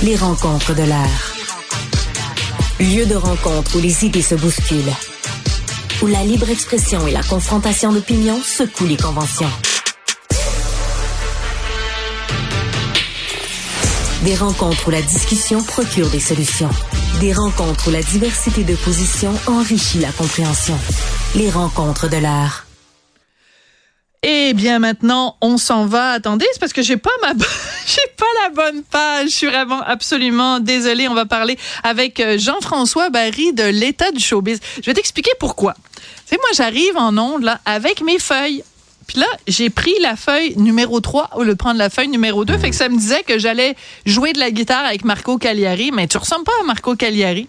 Les rencontres de l'art. Lieu de rencontre où les idées se bousculent. Où la libre expression et la confrontation d'opinions secouent les conventions. Des rencontres où la discussion procure des solutions. Des rencontres où la diversité de positions enrichit la compréhension. Les rencontres de l'art. Eh bien maintenant, on s'en va. Attendez, c'est parce que j'ai pas ma j'ai pas la bonne page. Je suis vraiment absolument désolée. On va parler avec euh, Jean-François Barry de l'état du showbiz. Je vais t'expliquer pourquoi. Tu sais moi j'arrive en onde là avec mes feuilles. Puis là, j'ai pris la feuille numéro 3 au lieu de prendre la feuille numéro 2. Fait que ça me disait que j'allais jouer de la guitare avec Marco Cagliari. Mais tu ressembles pas à Marco Cagliari.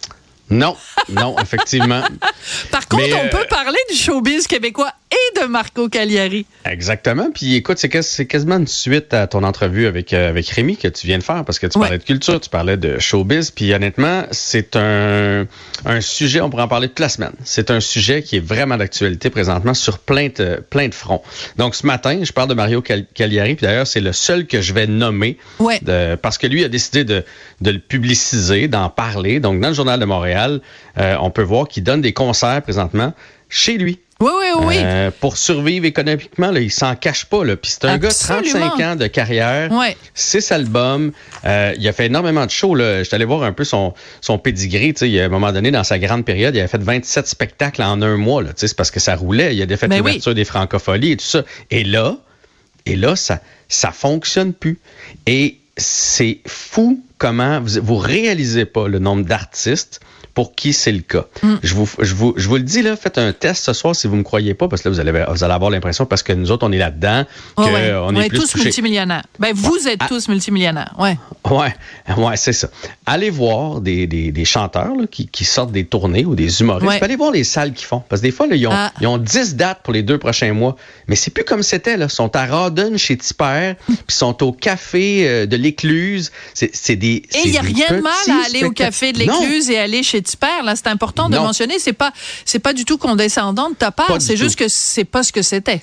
Non, non, effectivement. Par contre, Mais, on euh, peut parler du showbiz québécois et de Marco Cagliari. Exactement. Puis écoute, c'est quas- c'est quasiment une suite à ton entrevue avec, euh, avec Rémi que tu viens de faire parce que tu Ouais. parlais de culture, tu parlais de showbiz. Puis honnêtement, c'est un, un sujet, on pourrait en parler toute la semaine. C'est un sujet qui est vraiment d'actualité présentement sur plein de, plein de fronts. Donc ce matin, je parle de Mario Cagliari. Puis d'ailleurs, c'est le seul que je vais nommer Ouais. de- parce que lui a décidé de, de le publiciser, d'en parler. Donc, dans le Journal de Montréal, euh, on peut voir qu'il donne des concerts présentement chez lui. Oui, oui, oui. Euh, pour survivre économiquement, là, il s'en cache pas. Là. Puis c'est un Absolument. gars 35 ans de carrière, Ouais. six albums. Euh, il a fait énormément de shows. J'étais allé voir un peu son, son pedigree. Tu sais, il a un moment donné, dans sa grande période, il avait fait 27 spectacles en un mois. Là. Tu sais, C'est parce que ça roulait. Il a fait Ben oui. l'ouverture des francopholies et tout ça. Et là, et là, ça, ça fonctionne plus. Et c'est fou comment vous, vous réalisez pas le nombre d'artistes pour qui c'est le cas. Mm. Je, vous, je, vous, je vous le dis, là, faites un test ce soir si vous me croyez pas, parce que là, vous allez, vous allez avoir l'impression, parce que nous autres, on est là-dedans, qu'on Ouais, ouais. est on est plus tous touchés. multimillionnaires. Ben, vous êtes Ah. tous multimillionnaires. Ouais. Ouais, ouais, c'est ça. Allez voir des, des, des chanteurs là, qui, qui sortent des tournées ou des humoristes. Ouais. Allez voir les salles qu'ils font. Parce que des fois, là, ils, ont, Ah. ils ont 10 dates pour les deux prochains mois. Mais c'est plus comme c'était. Ils sont à Rawdon chez Tipper, puis ils sont au café euh, de l'Écluse. C'est des. Et il n'y a rien de mal à aller au café de l'Écluse et aller chez Tipper. Là, c'est important de Non. mentionner. C'est pas, c'est pas du tout condescendant de ta part. C'est juste tout. que c'est pas ce que c'était.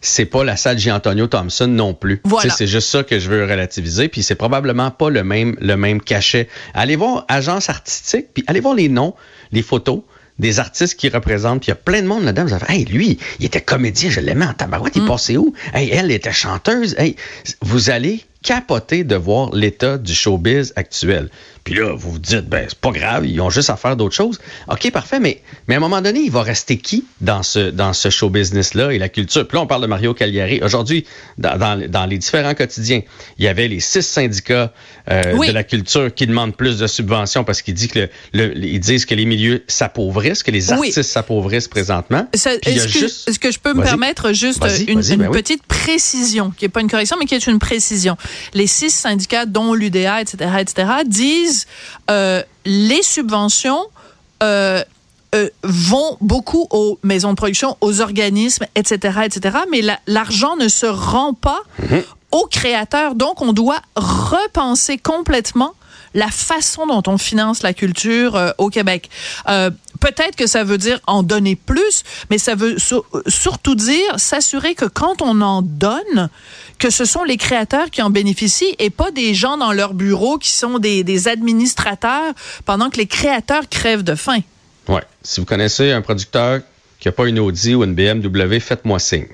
c'est pas la salle J. Thompson non plus. Voilà. C'est juste ça que je veux relativiser. Puis c'est probablement pas le même, le même cachet. Allez voir Agence Artistique, puis allez voir les noms, les photos des artistes qui représentent. Puis il y a plein de monde là-dedans. Vous avez, hey, lui, il était comédien, je l'aimais en tabarouette, Mm. il passait où? Hey, elle était chanteuse. Hey, vous allez capoter de voir l'état du showbiz actuel. Puis là, vous vous dites, ben, c'est pas grave, ils ont juste à faire d'autres choses. OK, parfait, mais, mais à un moment donné, il va rester qui dans ce, dans ce show business-là et la culture? Puis là, on parle de Mario Cagliari. Aujourd'hui, dans, dans, dans les différents quotidiens, il y avait les six syndicats euh, Oui. de la culture qui demandent plus de subventions parce qu'ils disent que, le, le- ils disent que les milieux s'appauvrissent, que les Oui. artistes s'appauvrissent présentement. Est-ce que, juste- est-ce que je peux me permettre juste une, ben oui. petite précision, qui n'est pas une correction, mais qui est une précision? Les six syndicats, dont l'UDA, etc., etc., disent euh, les subventions euh, euh, vont beaucoup aux maisons de production, aux organismes, etc., etc., mais la- l'argent ne se rend pas Mhm. aux créateurs. Donc, on doit repenser complètement la façon dont on finance la culture euh, au Québec. Euh, Peut-être que ça veut dire en donner plus, mais ça veut sur- surtout dire s'assurer que quand on en donne, que ce sont les créateurs qui en bénéficient et pas des gens dans leur bureau qui sont des, des administrateurs pendant que les créateurs crèvent de faim. Ouais. Si vous connaissez un producteur qui n'a pas une Audi ou une BMW, faites-moi signe.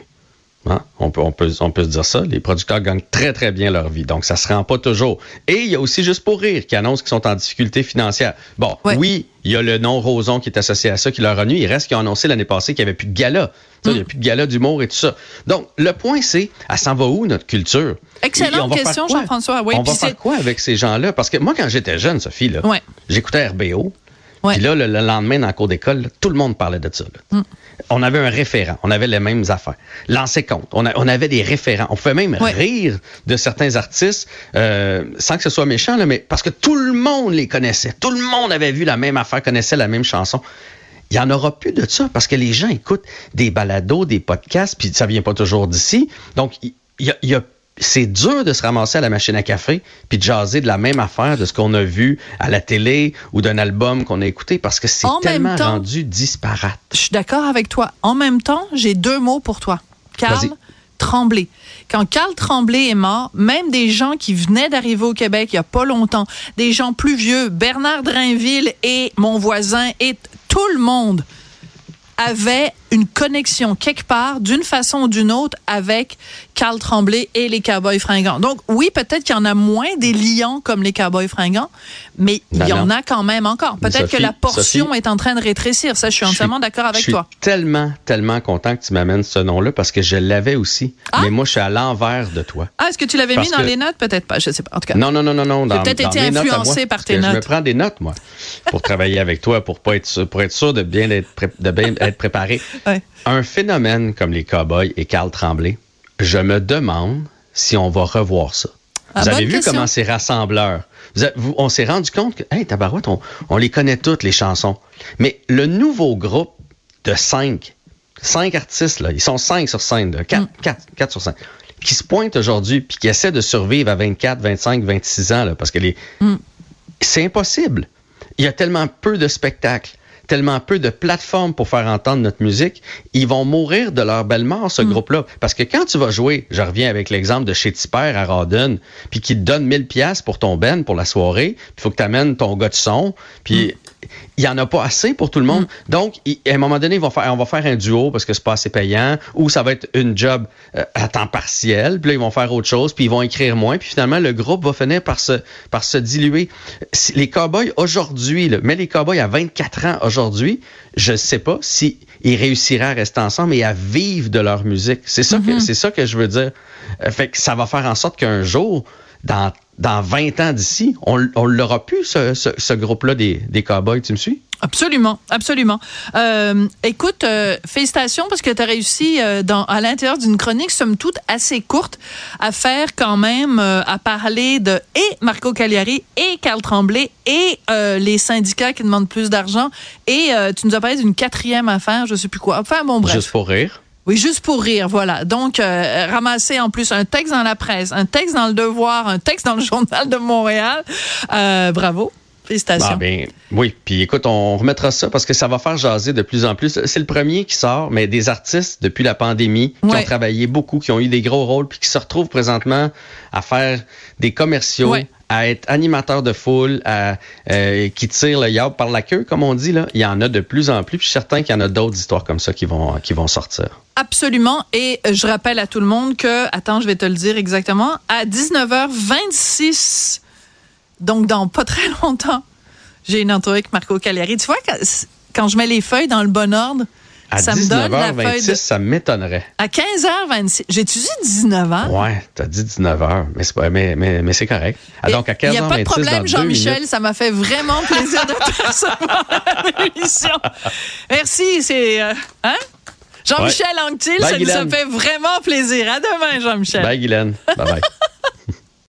Hein? On, peut, on, peut, on peut se dire ça. Les producteurs gagnent très, très bien leur vie. Donc, ça se rend pas toujours. Et il y a aussi Juste pour rire qui annonce qu'ils sont en difficulté financière. Bon, Ouais. oui, il y a le nom Roson qui est associé à ça, qui leur a nuit. Il reste qu'ils ont annoncé l'année passée qu'il n'y avait plus de gala. Il n'y a plus de gala d'humour et tout ça. Donc, le point, c'est, elle s'en va où, notre culture? Excellente question? Jean-François. Oui, on va faire quoi avec ces gens-là? Parce que moi, quand j'étais jeune, Sophie, là, Ouais. j'écoutais RBO. Puis là, le, le lendemain, dans le cours d'école, tout le monde parlait de ça. Mm. On avait un référent, on avait les mêmes affaires. Lancer compte, on, a- on avait des référents. On pouvait même Ouais. rire de certains artistes euh, sans que ce soit méchant, là, mais parce que tout le monde les connaissait. Tout le monde avait vu la même affaire, connaissait la même chanson. Il n'y en aura plus de ça parce que les gens écoutent des balados, des podcasts, puis ça vient pas toujours d'ici. Donc, il y a- y a c'est dur de se ramasser à la machine à café puis de jaser de la même affaire de ce qu'on a vu à la télé ou d'un album qu'on a écouté parce que c'est tellement temps- rendu disparate. Je suis d'accord avec toi. En même temps, j'ai deux mots pour toi. Calme, trembler. quand Carl Tremblay est mort, même des gens qui venaient d'arriver au Québec il y a pas longtemps, des gens plus vieux, Bernard Drainville et mon voisin et tout le monde avait une connexion quelque part, d'une façon ou d'une autre, avec Carl Tremblay et les Cowboys fringants. Donc, oui, peut-être qu'il y en a moins des lions comme les Cowboys fringants, mais il y en a quand même encore. Peut-être que la portion est en train de rétrécir. Ça, je suis entièrement d'accord avec toi. Je suis tellement, tellement content que tu m'amènes ce nom-là parce que je l'avais aussi. Ah? Mais moi, je suis à l'envers de toi. Ah, est-ce que tu l'avais mis dans les notes? Peut-être pas. Je sais pas. En tout cas. Non, non, non, non, non. J'ai peut-être été influencé par tes notes. Je me prends des notes, moi, pour travailler avec toi, pour pas être sûr, pour être sûr de bien être, de bien être préparé. Un phénomène comme les Cowboys et Carl Tremblay, je me demande si on va revoir ça. Ah, vous avez vu comment c'est rassembleur? on s'est rendu compte que, hey, tabarouette, on, on, les connaît toutes, les chansons. Mais le nouveau groupe de cinq, cinq artistes, là, ils sont cinq sur scène, quatre, mm. quatre, quatre sur scène, qui se pointent aujourd'hui puis qui essaient de survivre à 24, 25, 26 ans, là, parce que les... Mm. c'est impossible. Il y a tellement peu de spectacles tellement peu de plateformes pour faire entendre notre musique, ils vont mourir de leur belle mort, ce mm. groupe-là. Parce que quand tu vas jouer, je reviens avec l'exemple de chez Tipper à Rawdon, puis qui te donne 1000 pièces pour ton ben pour la soirée, il faut que tu amènes ton gars de son, puis mm il n'y en a pas assez pour tout le monde. Mm. Donc, à un moment donné, faire, on va faire un duo parce que c'est pas assez payant, ou ça va être une job euh, à temps partiel, puis là, ils vont faire autre chose, puis ils vont écrire moins, puis finalement, le groupe va finir par se, par se diluer. Les cowboys aujourd'hui, mais les cowboys à 24 ans aujourd'hui, je ne sais pas si ils réussiraient à rester ensemble et à vivre de leur musique. C'est ça, que, mm-hmm. c'est ça que je veux dire. Euh, fait que ça va faire en sorte qu'un jour, dans dans 20 ans d'ici, on, on l'aura pu, ce, ce, groupe-là des, des Cowboys. Tu me suis? Absolument, absolument. Euh, écoute, euh, félicitations parce que tu as réussi euh, dans, à l'intérieur d'une chronique, somme toute, assez courte, à faire quand même, à parler de et Marco Cagliari et Carl Tremblay et les syndicats qui demandent plus d'argent. Et tu nous as parlé d'une quatrième affaire, je sais plus quoi. Enfin, bon, bref. Juste pour rire. Oui, juste pour rire, voilà. Donc, euh, ramasser en plus un texte dans la presse, un texte dans le Devoir, un texte dans le Journal de Montréal. Euh, bravo. Félicitations. Ah ben, oui, puis écoute, on remettra ça parce que ça va faire jaser de plus en plus. C'est le premier qui sort, mais des artistes depuis la pandémie qui ont travaillé beaucoup, qui ont eu des gros rôles, puis qui se retrouvent présentement à faire des commerciaux, à être animateur de foule, à, euh, qui tire le yard par la queue, comme on dit. Là. Il y en a de plus en plus. Puis je suis certain qu'il y en a d'autres histoires comme ça qui vont, qui vont sortir. Absolument. Et je rappelle à tout le monde que, attends, je vais te le dire exactement, à 19h26, donc dans pas très longtemps, j'ai une entrevue avec Marco Cagliari. Tu vois, quand je mets les feuilles dans le bon ordre, à ça 19h26, de... ça m'étonnerait. À 15h26. J'ai-tu dit 19h? Ouais, t'as dit 19h, mais c'est, mais, mais, mais c'est correct. Ah, donc, à 15h26, Il n'y a pas de problème, Jean-Michel. Ça m'a fait vraiment plaisir de te recevoir à l'émission. Merci. C'est. Euh, hein? Jean-Michel ouais. Anctil, ça nous a fait vraiment plaisir. À demain, Jean-Michel. Bye, Guylaine. Bye bye.